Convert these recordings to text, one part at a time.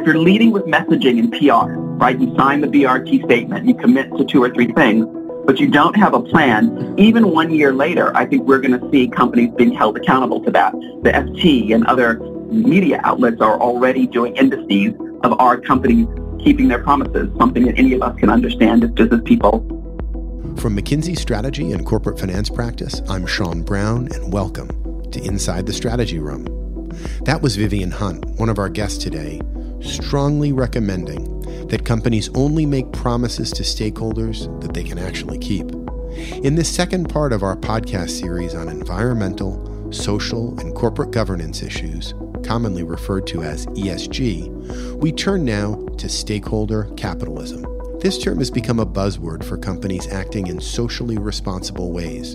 if you're leading with messaging and PR, right, you sign the BRT statement, you commit to two or three things, but you don't have a plan, even one year later, I think we're going to see companies being held accountable to that. The FT and other media outlets are already doing indices of our companies keeping their promises, something that any of us can understand as business people. From McKinsey Strategy and Corporate Finance Practice, I'm Sean Brown, and welcome to Inside the Strategy Room. That was Vivian Hunt, one of our guests today, strongly recommending that companies only make promises to stakeholders that they can actually keep. In this second part of our podcast series on environmental, social, and corporate governance issues, commonly referred to as ESG, we turn now to stakeholder capitalism. This term has become a buzzword for companies acting in socially responsible ways.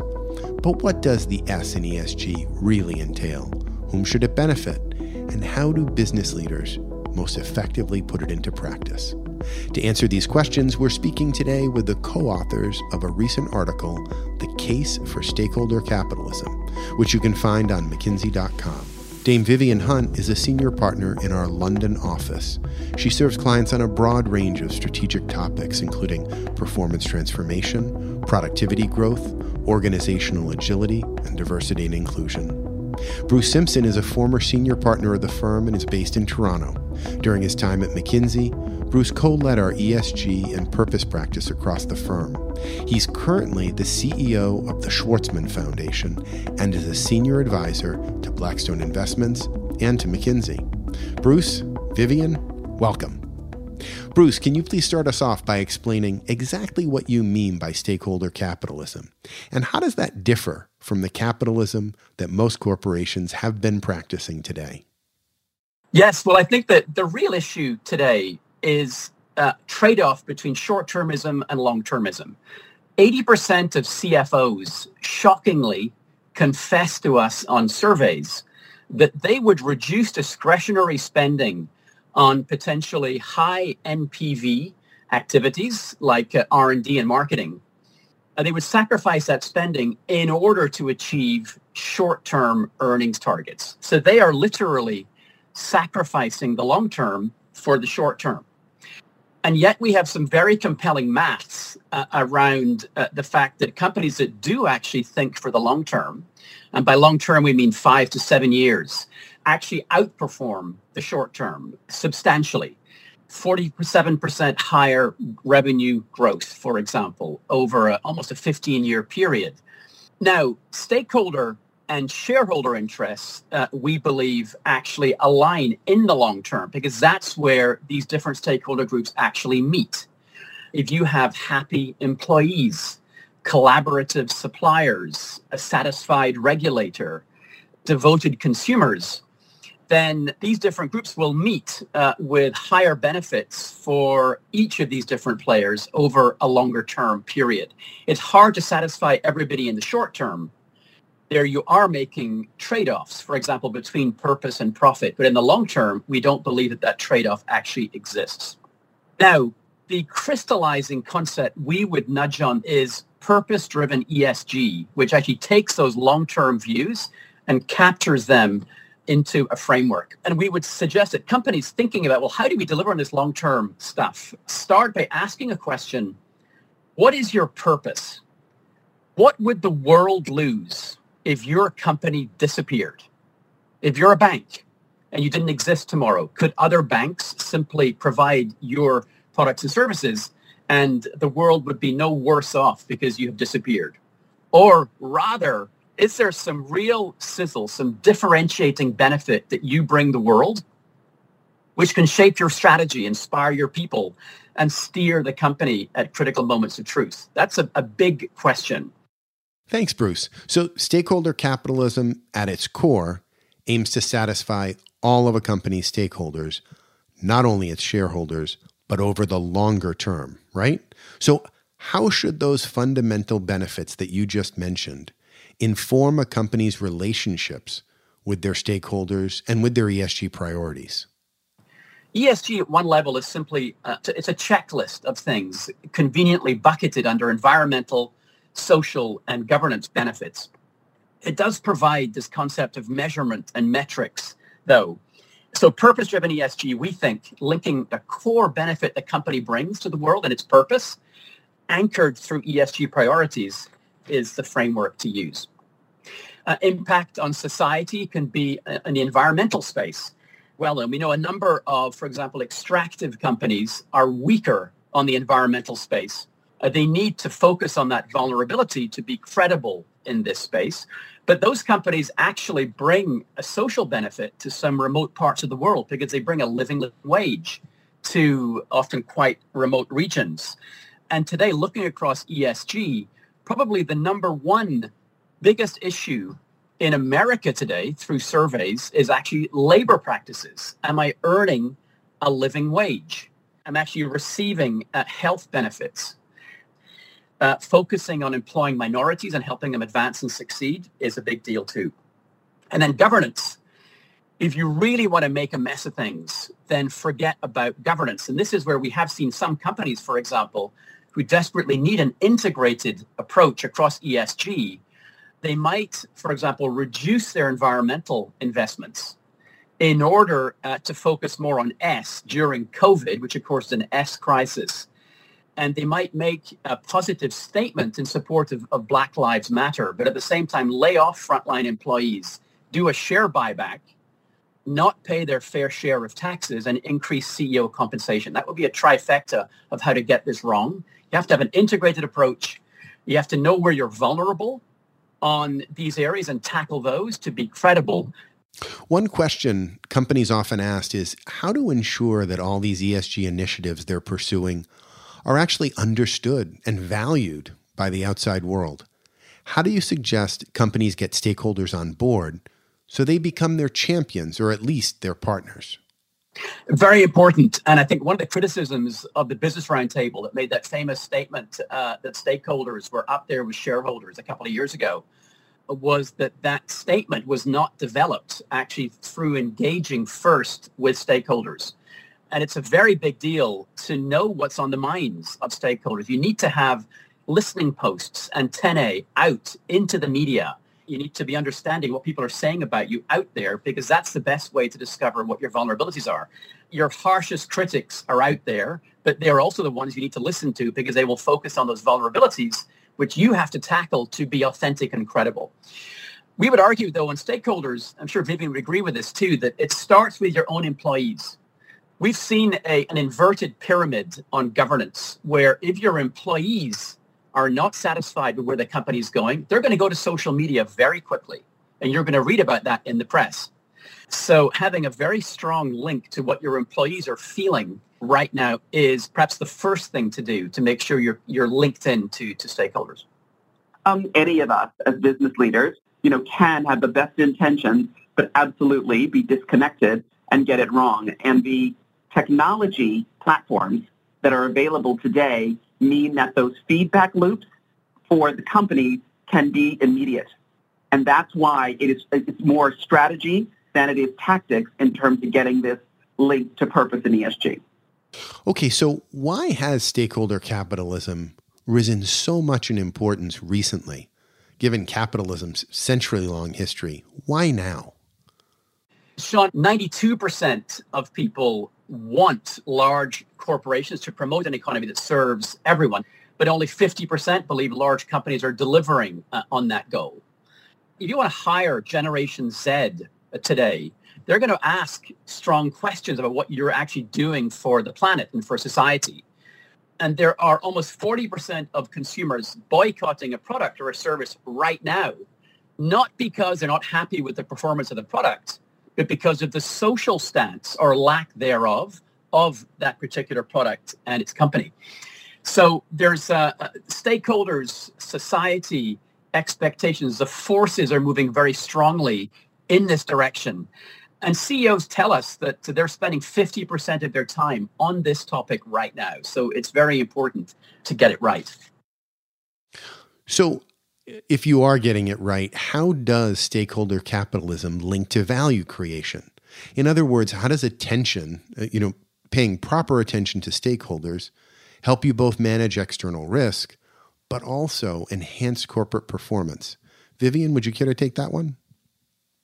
But what does the S in ESG really entail? Whom should it benefit? And how do business leaders most effectively put it into practice? To answer these questions, we're speaking today with the co authors of a recent article, The Case for Stakeholder Capitalism, which you can find on McKinsey.com. Dame Vivian Hunt is a senior partner in our London office. She serves clients on a broad range of strategic topics, including performance transformation, productivity growth, organizational agility, and diversity and inclusion. Bruce Simpson is a former senior partner of the firm and is based in Toronto. During his time at McKinsey, Bruce co led our ESG and purpose practice across the firm. He's currently the CEO of the Schwarzman Foundation and is a senior advisor to Blackstone Investments and to McKinsey. Bruce, Vivian, welcome. Bruce, can you please start us off by explaining exactly what you mean by stakeholder capitalism? And how does that differ from the capitalism that most corporations have been practicing today? Yes, well, I think that the real issue today is a trade-off between short-termism and long-termism. 80% of CFOs shockingly confess to us on surveys that they would reduce discretionary spending on potentially high NPV activities like uh, R&D and marketing. Uh, they would sacrifice that spending in order to achieve short-term earnings targets. So they are literally sacrificing the long term for the short term. And yet we have some very compelling maths uh, around uh, the fact that companies that do actually think for the long term, and by long term we mean five to seven years, actually outperform the short term substantially. 47% higher revenue growth, for example, over a, almost a 15-year period. Now, stakeholder and shareholder interests, uh, we believe, actually align in the long term because that's where these different stakeholder groups actually meet. If you have happy employees, collaborative suppliers, a satisfied regulator, devoted consumers, then these different groups will meet uh, with higher benefits for each of these different players over a longer term period. It's hard to satisfy everybody in the short term, there you are making trade-offs, for example, between purpose and profit. But in the long term, we don't believe that that trade-off actually exists. Now, the crystallizing concept we would nudge on is purpose-driven ESG, which actually takes those long-term views and captures them into a framework. And we would suggest that companies thinking about, well, how do we deliver on this long-term stuff? Start by asking a question, what is your purpose? What would the world lose if your company disappeared, if you're a bank and you didn't exist tomorrow, could other banks simply provide your products and services and the world would be no worse off because you have disappeared? Or rather, is there some real sizzle, some differentiating benefit that you bring the world, which can shape your strategy, inspire your people, and steer the company at critical moments of truth? That's a, a big question. Thanks, Bruce. So, stakeholder capitalism at its core aims to satisfy all of a company's stakeholders, not only its shareholders, but over the longer term, right? So, how should those fundamental benefits that you just mentioned inform a company's relationships with their stakeholders and with their ESG priorities? ESG at one level is simply uh, it's a checklist of things conveniently bucketed under environmental, social and governance benefits. It does provide this concept of measurement and metrics, though. So purpose-driven ESG, we think linking the core benefit the company brings to the world and its purpose, anchored through ESG priorities, is the framework to use. Uh, impact on society can be uh, in the environmental space. Well, and we know a number of, for example, extractive companies are weaker on the environmental space. Uh, they need to focus on that vulnerability to be credible in this space. But those companies actually bring a social benefit to some remote parts of the world because they bring a living wage to often quite remote regions. And today, looking across ESG, probably the number one biggest issue in America today through surveys is actually labor practices. Am I earning a living wage? I'm actually receiving uh, health benefits. Uh, focusing on employing minorities and helping them advance and succeed is a big deal too. And then governance. If you really want to make a mess of things, then forget about governance. And this is where we have seen some companies, for example, who desperately need an integrated approach across ESG they might, for example, reduce their environmental investments in order uh, to focus more on S during COVID, which of course is an S crisis. And they might make a positive statement in support of, of Black Lives Matter, but at the same time lay off frontline employees, do a share buyback, not pay their fair share of taxes, and increase CEO compensation. That would be a trifecta of how to get this wrong. You have to have an integrated approach. You have to know where you're vulnerable on these areas and tackle those to be credible. One question companies often ask is how to ensure that all these ESG initiatives they're pursuing are actually understood and valued by the outside world. How do you suggest companies get stakeholders on board so they become their champions or at least their partners? Very important. And I think one of the criticisms of the Business Roundtable that made that famous statement uh, that stakeholders were up there with shareholders a couple of years ago was that that statement was not developed actually through engaging first with stakeholders. And it's a very big deal to know what's on the minds of stakeholders. You need to have listening posts, and antennae out into the media you need to be understanding what people are saying about you out there because that's the best way to discover what your vulnerabilities are. Your harshest critics are out there, but they're also the ones you need to listen to because they will focus on those vulnerabilities which you have to tackle to be authentic and credible. We would argue, though, on stakeholders, I'm sure Vivian would agree with this too, that it starts with your own employees. We've seen a, an inverted pyramid on governance where if your employees are not satisfied with where the company is going, they're going to go to social media very quickly. And you're going to read about that in the press. So having a very strong link to what your employees are feeling right now is perhaps the first thing to do to make sure you're, you're linked in to, to stakeholders. Um, any of us as business leaders, you know, can have the best intentions, but absolutely be disconnected and get it wrong. And the technology platforms that are available today mean that those feedback loops for the company can be immediate. And that's why it is it's more strategy than it is tactics in terms of getting this linked to purpose in ESG. Okay, so why has stakeholder capitalism risen so much in importance recently, given capitalism's century long history? Why now? Sean, 92% of people want large corporations to promote an economy that serves everyone, but only 50% believe large companies are delivering uh, on that goal. If you want to hire Generation Z uh, today, they're going to ask strong questions about what you're actually doing for the planet and for society. And there are almost 40% of consumers boycotting a product or a service right now, not because they're not happy with the performance of the product, but because of the social stance or lack thereof of that particular product and its company. So there's uh, uh, stakeholders, society, expectations, the forces are moving very strongly in this direction. And CEOs tell us that they're spending 50% of their time on this topic right now. So it's very important to get it right. So if you are getting it right, how does stakeholder capitalism link to value creation? In other words, how does attention, uh, you know, paying proper attention to stakeholders help you both manage external risk, but also enhance corporate performance? Vivian, would you care to take that one?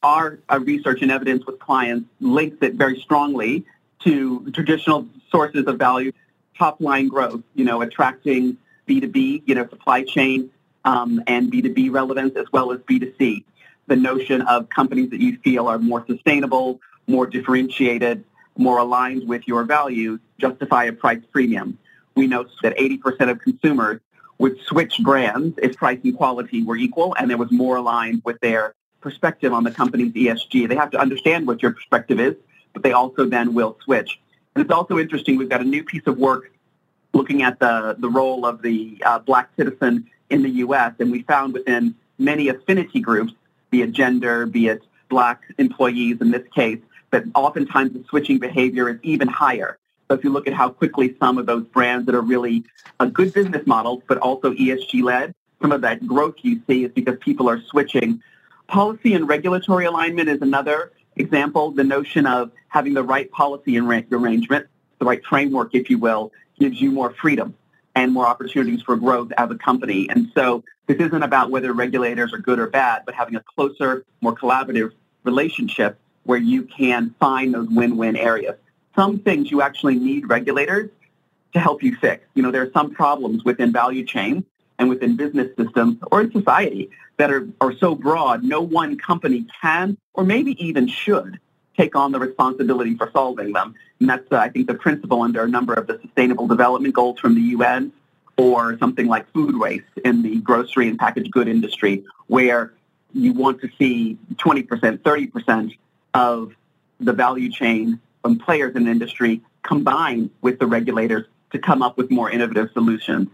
our, our research and evidence with clients links it very strongly to traditional sources of value, top line growth, you know, attracting B2B, you know, supply chain um, and B2B relevance as well as B2C. The notion of companies that you feel are more sustainable, more differentiated, more aligned with your values justify a price premium. We know that 80% of consumers would switch brands if price and quality were equal and there was more aligned with their perspective on the company's ESG. They have to understand what your perspective is, but they also then will switch. And it's also interesting, we've got a new piece of work looking at the, the role of the uh, black citizen in the U.S., and we found within many affinity groups, be it gender, be it black employees in this case, that oftentimes the switching behavior is even higher. So if you look at how quickly some of those brands that are really a good business model, but also ESG led, some of that growth you see is because people are switching. Policy and regulatory alignment is another example. The notion of having the right policy arrangement, the right framework, if you will, gives you more freedom and more opportunities for growth as a company. And so this isn't about whether regulators are good or bad, but having a closer, more collaborative relationship where you can find those win-win areas. Some things you actually need regulators to help you fix. You know, there are some problems within value chain and within business systems or in society that are, are so broad, no one company can or maybe even should take on the responsibility for solving them. And that's, uh, I think, the principle under a number of the Sustainable Development Goals from the UN or something like food waste in the grocery and packaged good industry, where you want to see 20%, 30% of the value chain from players in the industry combine with the regulators to come up with more innovative solutions.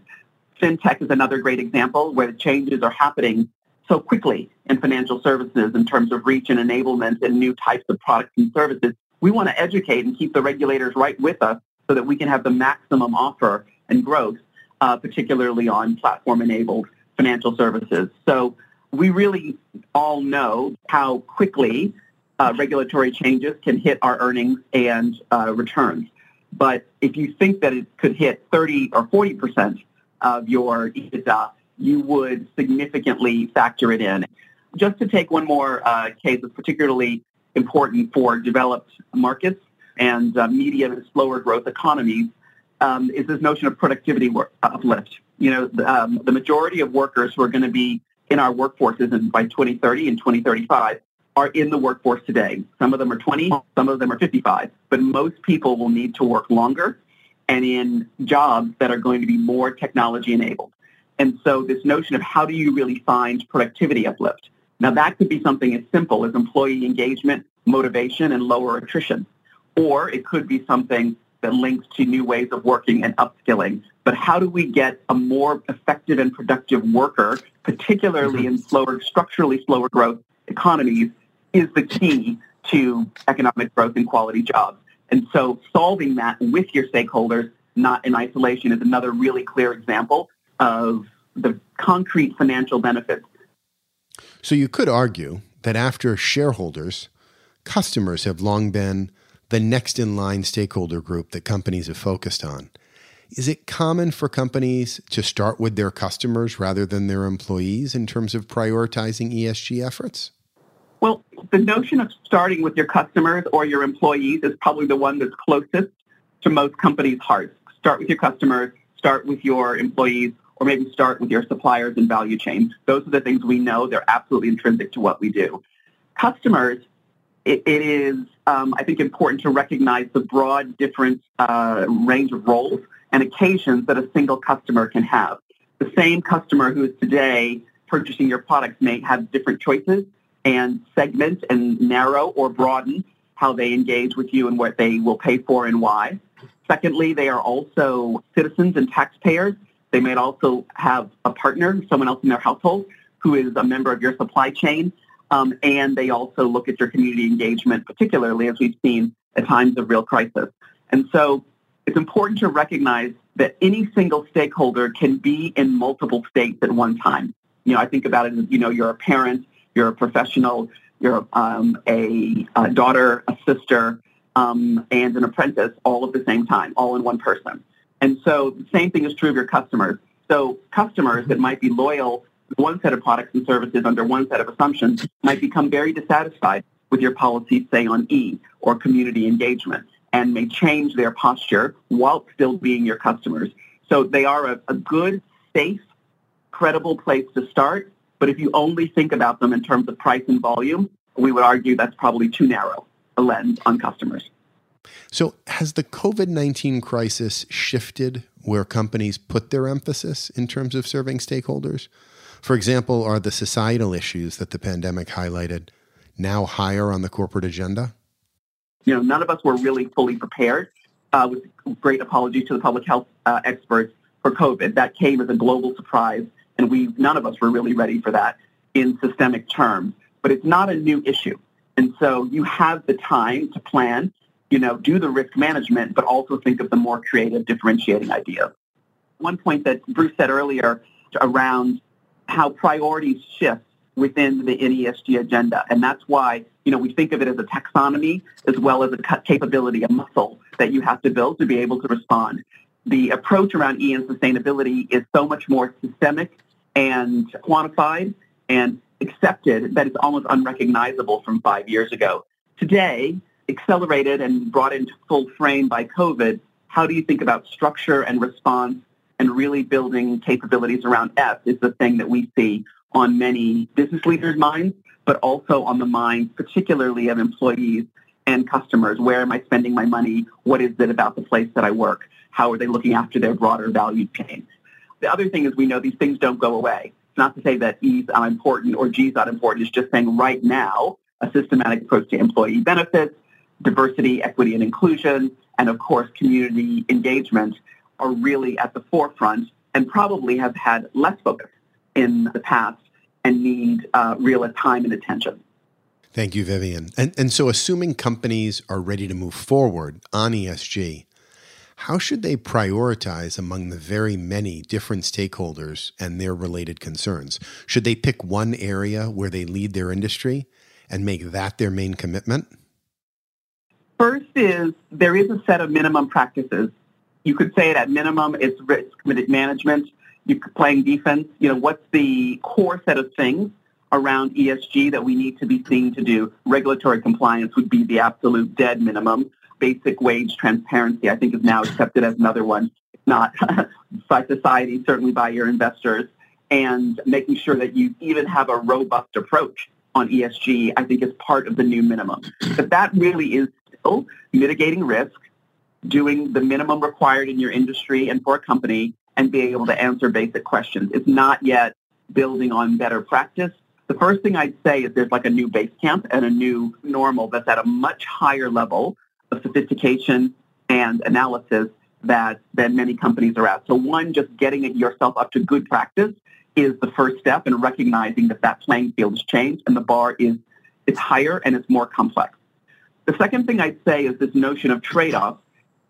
FinTech is another great example where the changes are happening so quickly in financial services in terms of reach and enablement and new types of products and services. We want to educate and keep the regulators right with us so that we can have the maximum offer and growth, uh, particularly on platform-enabled financial services. So we really all know how quickly uh, regulatory changes can hit our earnings and uh, returns. But if you think that it could hit 30 or 40 percent of your EBITDA, you would significantly factor it in. Just to take one more uh, case that's particularly important for developed markets and uh, medium and slower growth economies um, is this notion of productivity work, uplift. You know, the, um, the majority of workers who are going to be in our workforces in, by 2030 and 2035 are in the workforce today. Some of them are 20, some of them are 55, but most people will need to work longer and in jobs that are going to be more technology enabled. And so this notion of how do you really find productivity uplift? Now that could be something as simple as employee engagement, motivation, and lower attrition. Or it could be something that links to new ways of working and upskilling. But how do we get a more effective and productive worker, particularly in mm-hmm. slower, structurally slower growth economies, is the key to economic growth and quality jobs. And so solving that with your stakeholders, not in isolation, is another really clear example of the concrete financial benefits. So you could argue that after shareholders, customers have long been the next in line stakeholder group that companies have focused on. Is it common for companies to start with their customers rather than their employees in terms of prioritizing ESG efforts? Well, the notion of starting with your customers or your employees is probably the one that's closest to most companies' hearts. Start with your customers, start with your employees, or maybe start with your suppliers and value chain. Those are the things we know. They're absolutely intrinsic to what we do. Customers, it, it is, um, I think, important to recognize the broad different uh, range of roles and occasions that a single customer can have. The same customer who is today purchasing your products may have different choices and segment and narrow or broaden how they engage with you and what they will pay for and why. Secondly, they are also citizens and taxpayers they might also have a partner, someone else in their household, who is a member of your supply chain. Um, and they also look at your community engagement, particularly as we've seen at times of real crisis. And so it's important to recognize that any single stakeholder can be in multiple states at one time. You know, I think about it as, you know, you're a parent, you're a professional, you're um, a, a, daughter, a sister, um, and an apprentice all at the same time, all in one person. And so the same thing is true of your customers. So customers that might be loyal to one set of products and services under one set of assumptions might become very dissatisfied with your policies, say on E or community engagement, and may change their posture while still being your customers. So they are a, a good, safe, credible place to start. But if you only think about them in terms of price and volume, we would argue that's probably too narrow a lens on customers. So, has the COVID 19 crisis shifted where companies put their emphasis in terms of serving stakeholders? For example, are the societal issues that the pandemic highlighted now higher on the corporate agenda? You know, none of us were really fully prepared, uh, with great apologies to the public health uh, experts, for COVID. That came as a global surprise, and we none of us were really ready for that in systemic terms. But it's not a new issue. And so you have the time to plan, you know, do the risk management, but also think of the more creative, differentiating ideas. One point that Bruce said earlier around how priorities shift within the NESG agenda. And that's why, you know, we think of it as a taxonomy as well as a capability, a muscle that you have to build to be able to respond. The approach around E and sustainability is so much more systemic and quantified and accepted that it's almost unrecognizable from five years ago. Today, accelerated and brought into full frame by COVID, how do you think about structure and response and really building capabilities around S is the thing that we see on many business leaders' minds, but also on the minds particularly of employees and customers. Where am I spending my money? What is it about the place that I work? How are they looking after their broader value chain? The other thing is we know these things don't go away. It's not to say that E is important or G is not important. It's just saying right now, a systematic approach to employee benefits, diversity, equity, and inclusion, and of course, community engagement are really at the forefront and probably have had less focus in the past and need uh, real time and attention. Thank you, Vivian. And, and so, assuming companies are ready to move forward on ESG, how should they prioritize among the very many different stakeholders and their related concerns? Should they pick one area where they lead their industry and make that their main commitment? First is there is a set of minimum practices you could say it at minimum it's risk management. You're playing defense. You know, what's the core set of things around ESG that we need to be seen to do? Regulatory compliance would be the absolute dead minimum. Basic wage transparency, I think, is now accepted as another one, if not by society, certainly by your investors. And making sure that you even have a robust approach on ESG, I think, is part of the new minimum. But that really is mitigating risk, doing the minimum required in your industry and for a company and being able to answer basic questions. It's not yet building on better practice. The first thing I'd say is there's like a new base camp and a new normal that's at a much higher level of sophistication and analysis that than many companies are at. So one, just getting yourself up to good practice is the first step in recognizing that that playing field has changed and the bar is it's higher and it's more complex. The second thing I'd say is this notion of trade-offs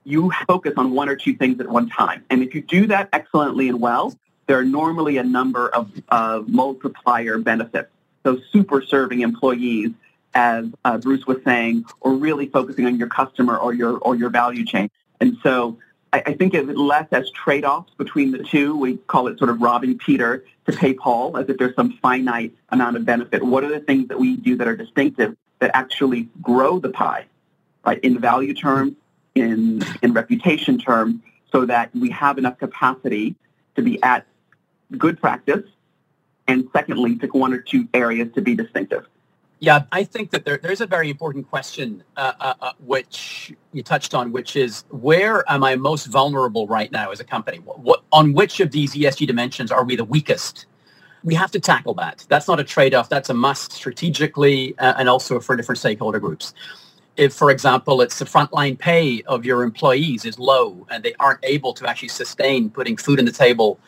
you focus on one or two things at one time. And if you do that excellently and well, there are normally a number of, of multiplier benefits. So super serving employees, as uh, Bruce was saying, or really focusing on your customer or your or your value chain. And so I, I think of it less as trade-offs between the two. We call it sort of robbing Peter to pay Paul, as if there's some finite amount of benefit. What are the things that we do that are distinctive that actually grow the pie, right, in value terms in, in reputation terms so that we have enough capacity to be at good practice and secondly, pick one or two areas to be distinctive. Yeah, I think that there, there's a very important question uh, uh, uh, which you touched on, which is where am I most vulnerable right now as a company? What, what, on which of these ESG dimensions are we the weakest? We have to tackle that. That's not a trade-off. That's a must strategically uh, and also for different stakeholder groups if, for example, it's the frontline pay of your employees is low and they aren't able to actually sustain putting food on the table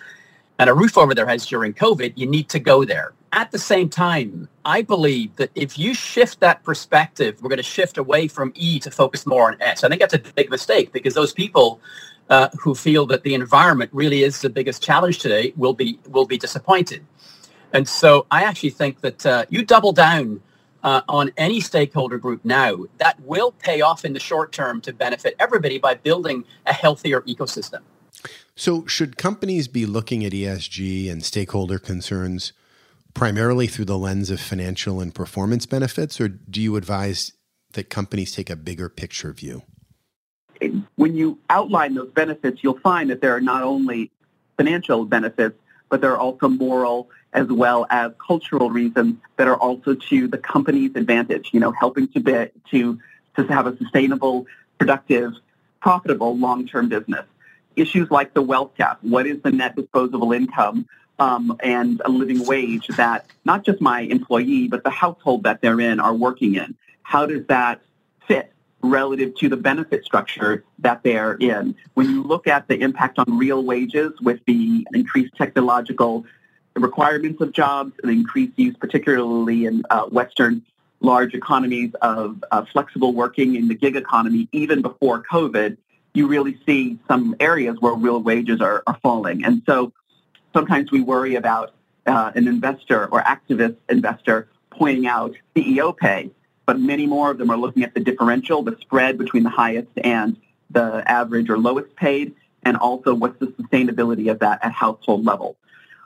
and a roof over their heads during COVID, you need to go there. At the same time, I believe that if you shift that perspective, we're going to shift away from E to focus more on S. I think that's a big mistake because those people uh, who feel that the environment really is the biggest challenge today will be will be disappointed. And so I actually think that uh, you double down uh, on any stakeholder group now, that will pay off in the short term to benefit everybody by building a healthier ecosystem. So, should companies be looking at ESG and stakeholder concerns primarily through the lens of financial and performance benefits, or do you advise that companies take a bigger picture view? When you outline those benefits, you'll find that there are not only financial benefits, but there are also moral as well as cultural reasons that are also to the company's advantage, you know, helping to be, to, to have a sustainable, productive, profitable long-term business. Issues like the wealth gap, what is the net disposable income um, and a living wage that not just my employee, but the household that they're in are working in. How does that fit relative to the benefit structure that they're in? When you look at the impact on real wages with the increased technological requirements of jobs and increased use, particularly in uh, Western large economies of uh, flexible working in the gig economy, even before COVID, you really see some areas where real wages are, are falling. And so sometimes we worry about uh, an investor or activist investor pointing out CEO pay, but many more of them are looking at the differential, the spread between the highest and the average or lowest paid, and also what's the sustainability of that at household level.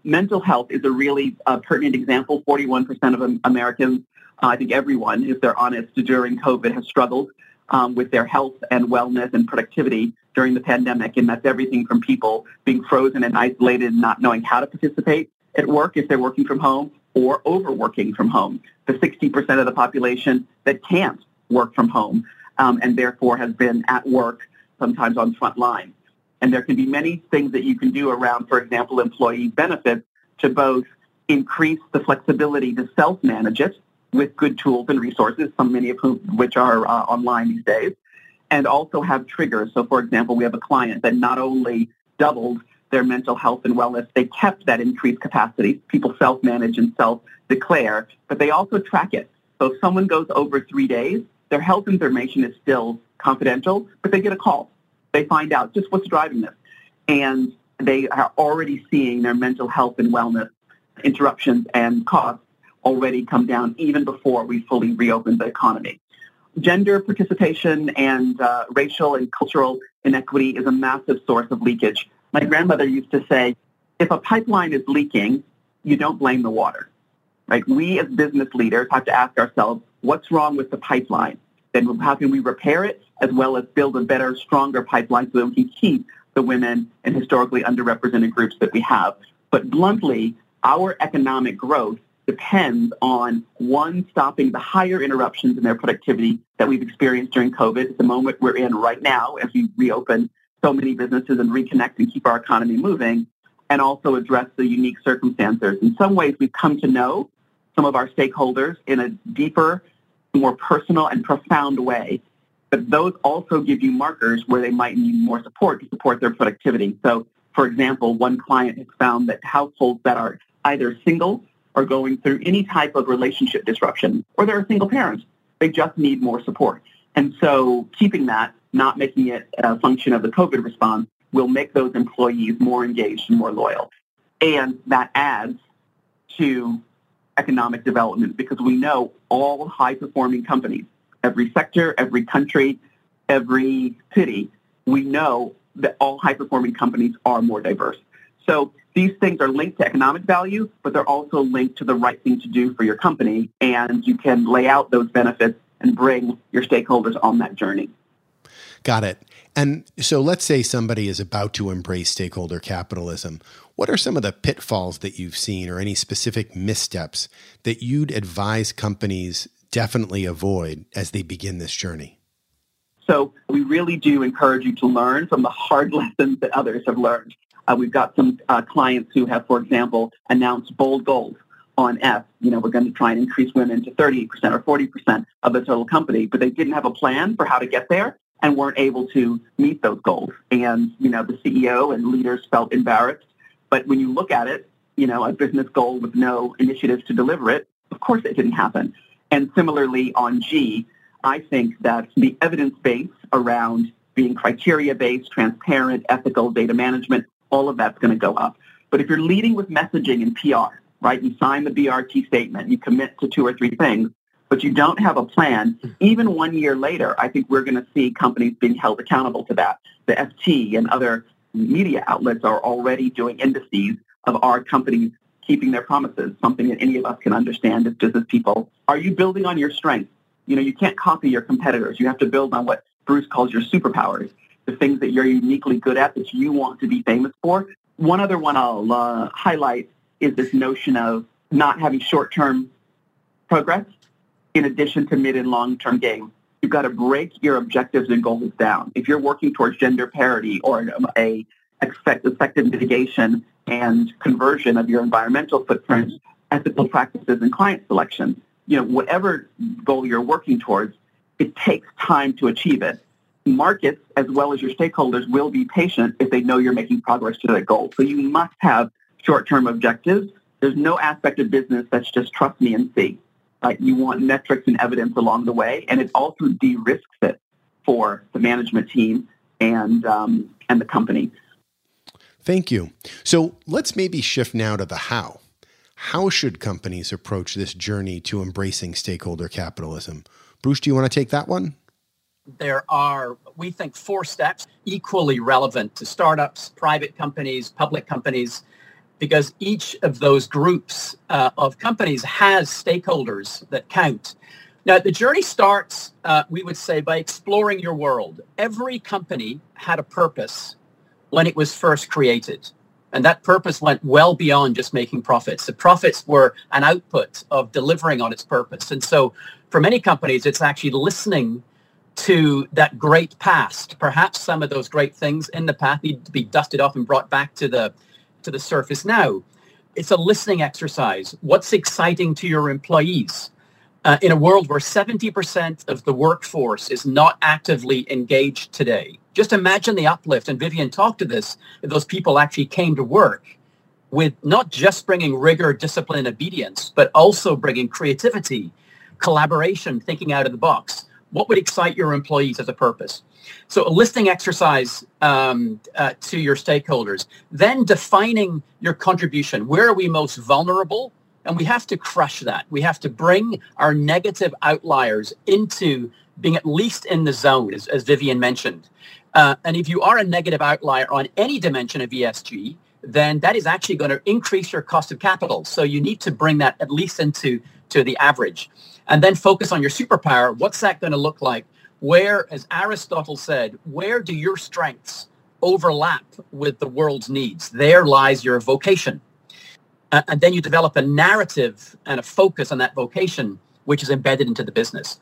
Mental health is a really uh, pertinent example. 41% of Americans, uh, I think everyone, if they're honest, during COVID has struggled um, with their health and wellness and productivity during the pandemic. And that's everything from people being frozen and isolated and not knowing how to participate at work if they're working from home or overworking from home. The 60% of the population that can't work from home um, and therefore has been at work sometimes on front line. And there can be many things that you can do around, for example, employee benefits to both increase the flexibility to self-manage it with good tools and resources, some many of whom which are uh, online these days, and also have triggers. So, for example, we have a client that not only doubled their mental health and wellness, they kept that increased capacity. People self-manage and self-declare, but they also track it. So if someone goes over three days, their health information is still confidential, but they get a call. They find out just what's driving this. And they are already seeing their mental health and wellness interruptions and costs already come down even before we fully reopen the economy. Gender participation and uh, racial and cultural inequity is a massive source of leakage. My grandmother used to say, if a pipeline is leaking, you don't blame the water. Right? We as business leaders have to ask ourselves, what's wrong with the pipeline? Then how can we repair it as well as build a better, stronger pipeline so that we can keep the women and historically underrepresented groups that we have. But bluntly, our economic growth depends on one, stopping the higher interruptions in their productivity that we've experienced during COVID at the moment we're in right now as we reopen so many businesses and reconnect and keep our economy moving, and also address the unique circumstances. In some ways, we've come to know some of our stakeholders in a deeper, more personal and profound way. But those also give you markers where they might need more support to support their productivity. So, for example, one client has found that households that are either single are going through any type of relationship disruption, or they're a single parent. They just need more support. And so keeping that, not making it a function of the COVID response, will make those employees more engaged and more loyal. And that adds to economic development because we know all high-performing companies, every sector, every country, every city, we know that all high-performing companies are more diverse. So these things are linked to economic value, but they're also linked to the right thing to do for your company. And you can lay out those benefits and bring your stakeholders on that journey. Got it. And so let's say somebody is about to embrace stakeholder capitalism. What are some of the pitfalls that you've seen or any specific missteps that you'd advise companies definitely avoid as they begin this journey? So we really do encourage you to learn from the hard lessons that others have learned. Uh, we've got some uh, clients who have, for example, announced bold goals on F. You know, we're going to try and increase women to 30% or 40% of the total company, but they didn't have a plan for how to get there and weren't able to meet those goals. And, you know, the CEO and leaders felt embarrassed. But when you look at it, you know, a business goal with no initiatives to deliver it, of course it didn't happen. And similarly on G, I think that the evidence base around being criteria-based, transparent, ethical data management all of that's going to go up. But if you're leading with messaging and PR, right, you sign the BRT statement, you commit to two or three things, but you don't have a plan, even one year later, I think we're going to see companies being held accountable to that. The FT and other media outlets are already doing indices of our company's keeping their promises, something that any of us can understand as business people. Are you building on your strengths? You know, you can't copy your competitors. You have to build on what Bruce calls your superpowers, the things that you're uniquely good at that you want to be famous for. One other one I'll uh, highlight is this notion of not having short-term progress in addition to mid and long-term gains. You've got to break your objectives and goals down. If you're working towards gender parity or a effective mitigation and conversion of your environmental footprint, ethical practices, and client selection, you know, whatever goal you're working towards, it takes time to achieve it. Markets, as well as your stakeholders, will be patient if they know you're making progress to that goal. So you must have short-term objectives. There's no aspect of business that's just trust me and see. Right? You want metrics and evidence along the way, and it also de-risks it for the management team and um, and the company. Thank you. So let's maybe shift now to the how. How should companies approach this journey to embracing stakeholder capitalism? Bruce, do you want to take that one? There are, we think, four steps equally relevant to startups, private companies, public companies, because each of those groups uh, of companies has stakeholders that count. Now, the journey starts, uh, we would say, by exploring your world. Every company had a purpose when it was first created. And that purpose went well beyond just making profits. The profits were an output of delivering on its purpose. And so for many companies, it's actually listening to that great past. Perhaps some of those great things in the past need to be dusted off and brought back to the to the surface now. It's a listening exercise. What's exciting to your employees? Uh, in a world where 70% of the workforce is not actively engaged today, just imagine the uplift, and Vivian talked to this, if those people actually came to work with not just bringing rigor, discipline, obedience, but also bringing creativity, collaboration, thinking out of the box. What would excite your employees as a purpose? So a listing exercise um, uh, to your stakeholders, then defining your contribution. Where are we most vulnerable? And we have to crush that. We have to bring our negative outliers into being at least in the zone, as, as Vivian mentioned. Uh, and if you are a negative outlier on any dimension of ESG, then that is actually going to increase your cost of capital. So you need to bring that at least into to the average. And then focus on your superpower. What's that going to look like? Where, as Aristotle said, where do your strengths overlap with the world's needs? There lies your vocation. Uh, and then you develop a narrative and a focus on that vocation, which is embedded into the business.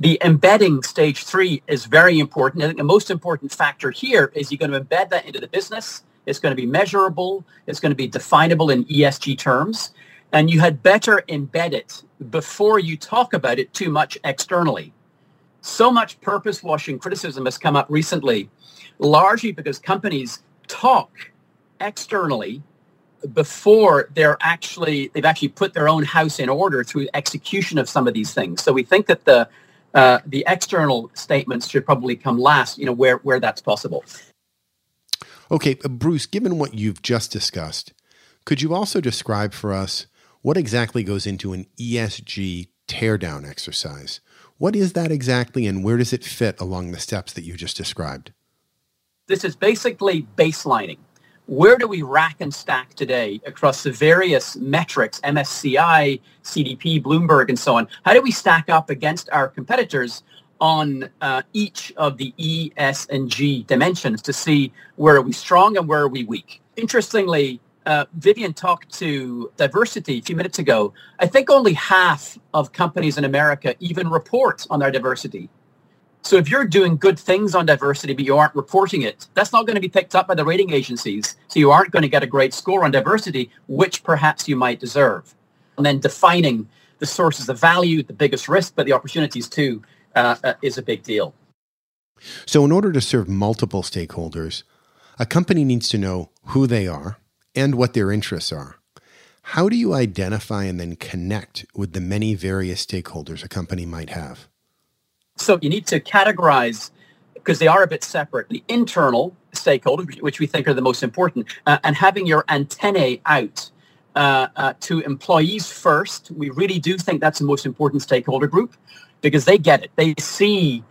The embedding stage three is very important. I think the most important factor here is you're going to embed that into the business. It's going to be measurable. It's going to be definable in ESG terms. And you had better embed it before you talk about it too much externally. So much purpose washing criticism has come up recently, largely because companies talk externally before they're actually they've actually put their own house in order through execution of some of these things. So we think that the uh, the external statements should probably come last, you know, where, where that's possible. Okay, uh, Bruce, given what you've just discussed, could you also describe for us what exactly goes into an ESG teardown exercise? What is that exactly, and where does it fit along the steps that you just described? This is basically baselining where do we rack and stack today across the various metrics, MSCI, CDP, Bloomberg, and so on? How do we stack up against our competitors on uh, each of the E, S, and G dimensions to see where are we strong and where are we weak? Interestingly, uh, Vivian talked to diversity a few minutes ago. I think only half of companies in America even report on their diversity. So if you're doing good things on diversity, but you aren't reporting it, that's not going to be picked up by the rating agencies. So you aren't going to get a great score on diversity, which perhaps you might deserve. And then defining the sources of value, the biggest risk, but the opportunities too, uh, uh, is a big deal. So in order to serve multiple stakeholders, a company needs to know who they are and what their interests are. How do you identify and then connect with the many various stakeholders a company might have? So you need to categorize because they are a bit separate. The internal stakeholders, which we think are the most important, uh, and having your antennae out uh, uh, to employees first. We really do think that's the most important stakeholder group because they get it. They see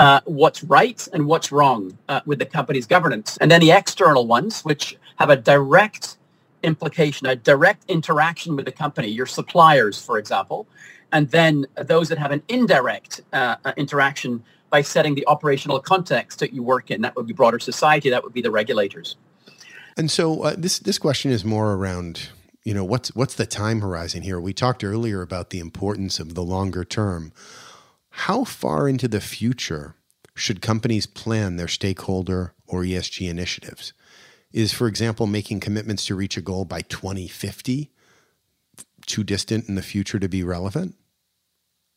uh, what's right and what's wrong uh, with the company's governance. And then the external ones, which have a direct implication, a direct interaction with the company, your suppliers, for example, and then those that have an indirect uh, uh, interaction by setting the operational context that you work in. That would be broader society. That would be the regulators. And so uh, this this question is more around you know what's what's the time horizon here? We talked earlier about the importance of the longer term. How far into the future should companies plan their stakeholder or ESG initiatives? Is, for example, making commitments to reach a goal by 2050 too distant in the future to be relevant?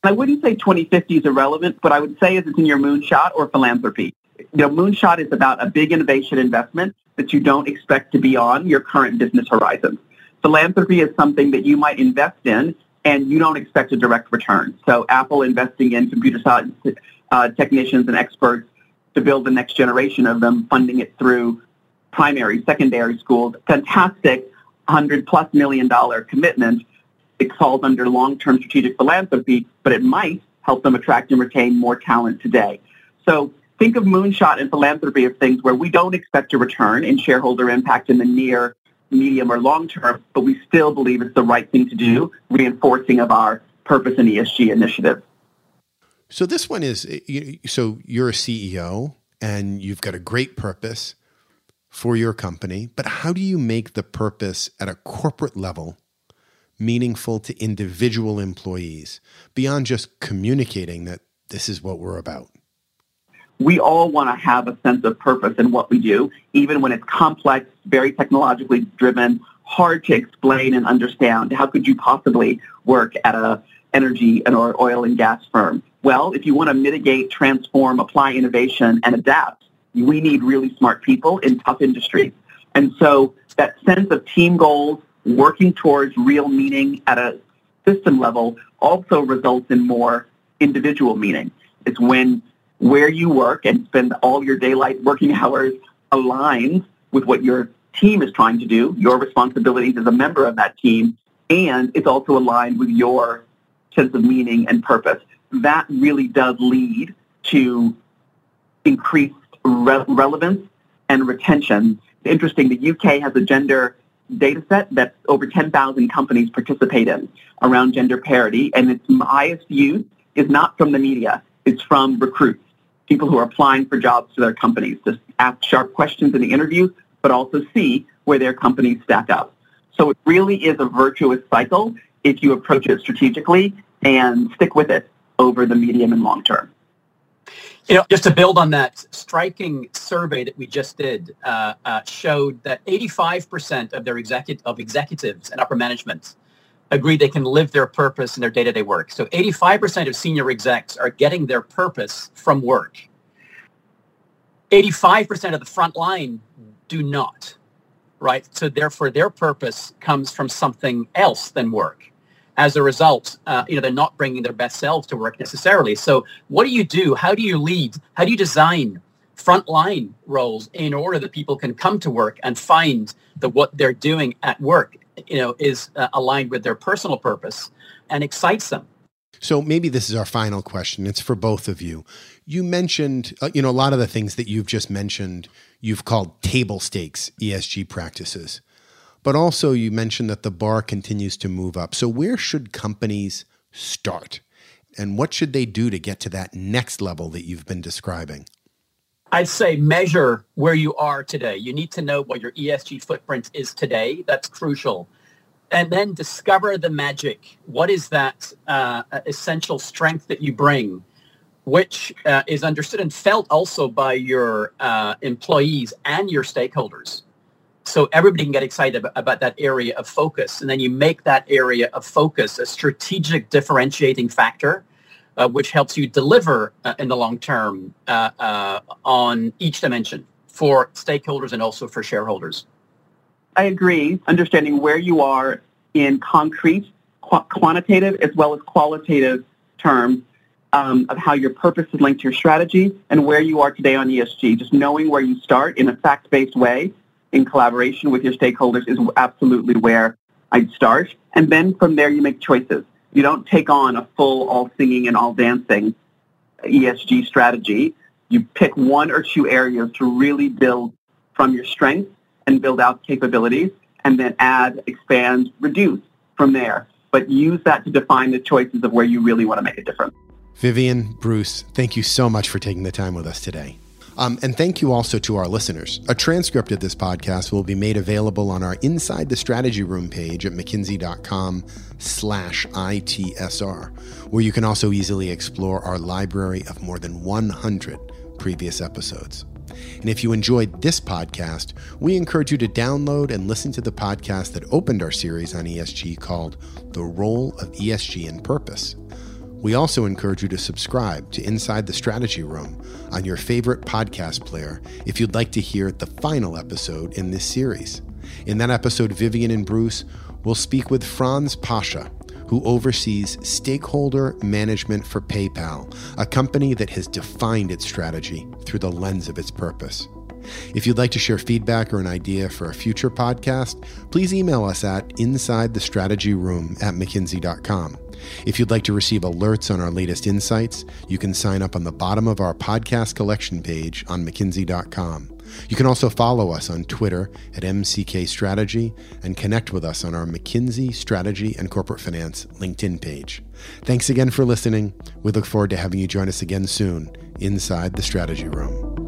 I wouldn't say 2050 is irrelevant, but I would say is it's in your moonshot or philanthropy. You know, moonshot is about a big innovation investment that you don't expect to be on your current business horizon. Philanthropy is something that you might invest in and you don't expect a direct return. So Apple investing in computer science uh, technicians and experts to build the next generation of them, funding it through primary, secondary schools, fantastic 100 plus million dollar commitment. It falls under long-term strategic philanthropy, but it might help them attract and retain more talent today. So think of moonshot and philanthropy as things where we don't expect a return in shareholder impact in the near, medium, or long term, but we still believe it's the right thing to do, reinforcing of our purpose and ESG initiative. So this one is eh, so you're a CEO and you've got a great purpose for your company, but how do you make the purpose at a corporate level meaningful to individual employees beyond just communicating that this is what we're about? We all want to have a sense of purpose in what we do, even when it's complex, very technologically driven, hard to explain and understand. How could you possibly work at a energy and or oil and gas firm? Well, if you want to mitigate, transform, apply innovation, and adapt, we need really smart people in tough industries. And so that sense of team goals, working towards real meaning at a system level also results in more individual meaning. It's when where you work and spend all your daylight working hours aligns with what your team is trying to do, your responsibilities as a member of that team, and it's also aligned with your sense of meaning and purpose. That really does lead to increased re- relevance and retention. Interesting, the UK has a gender data set that over 10,000 companies participate in around gender parity, and its highest use is not from the media. It's from recruits, people who are applying for jobs to their companies to ask sharp questions in the interview, but also see where their companies stack up. So it really is a virtuous cycle if you approach it strategically and stick with it over the medium and long term. You know, just to build on that striking survey that we just did, uh, uh, showed that 85% of their executive of executives and upper management agree they can live their purpose in their day-to-day work. So 85% of senior execs are getting their purpose from work. 85% of the front line do not, right? So therefore, their purpose comes from something else than work as a result, uh, you know, they're not bringing their best selves to work necessarily. So what do you do? How do you lead? How do you design frontline roles in order that people can come to work and find that what they're doing at work, you know, is uh, aligned with their personal purpose and excites them? So maybe this is our final question. It's for both of you. You mentioned, uh, you know, a lot of the things that you've just mentioned, you've called table stakes ESG practices. But also, you mentioned that the bar continues to move up. So, where should companies start? And what should they do to get to that next level that you've been describing? I'd say measure where you are today. You need to know what your ESG footprint is today. That's crucial. And then discover the magic. What is that uh, essential strength that you bring, which uh, is understood and felt also by your uh, employees and your stakeholders? So everybody can get excited about, that area of focus. And then you make that area of focus a strategic differentiating factor, uh, which helps you deliver uh, in the long term uh, uh on each dimension for stakeholders and also for shareholders. I agree. Understanding where you are in concrete, qu- quantitative, as well as qualitative terms um, of how your purpose is linked to your strategy and where you are today on ESG. Just knowing where you start in a fact-based way in collaboration with your stakeholders is absolutely where I'd start. And then from there, you make choices. You don't take on a full all singing and all dancing ESG strategy. You pick one or two areas to really build from your strengths and build out capabilities and then add, expand, reduce from there. But use that to define the choices of where you really want to make a difference. Vivian, Bruce, thank you so much for taking the time with us today. Um, and thank you also to our listeners. A transcript of this podcast will be made available on our Inside the Strategy Room page at mckinsey.com slash ITSR, where you can also easily explore our library of more than 100 previous episodes. And if you enjoyed this podcast, we encourage you to download and listen to the podcast that opened our series on ESG called The Role of ESG in Purpose. We also encourage you to subscribe to Inside the Strategy Room on your favorite podcast player if you'd like to hear the final episode in this series. In that episode, Vivian and Bruce will speak with Franz Paasche, who oversees stakeholder management for PayPal, a company that has defined its strategy through the lens of its purpose. If you'd like to share feedback or an idea for a future podcast, please email us at insidethestrategyroom at mckinsey.com. If you'd like to receive alerts on our latest insights, you can sign up on the bottom of our podcast collection page on mckinsey.com. You can also follow us on Twitter at MCK Strategy and connect with us on our McKinsey Strategy and Corporate Finance LinkedIn page. Thanks again for listening. We look forward to having you join us again soon inside the Strategy Room.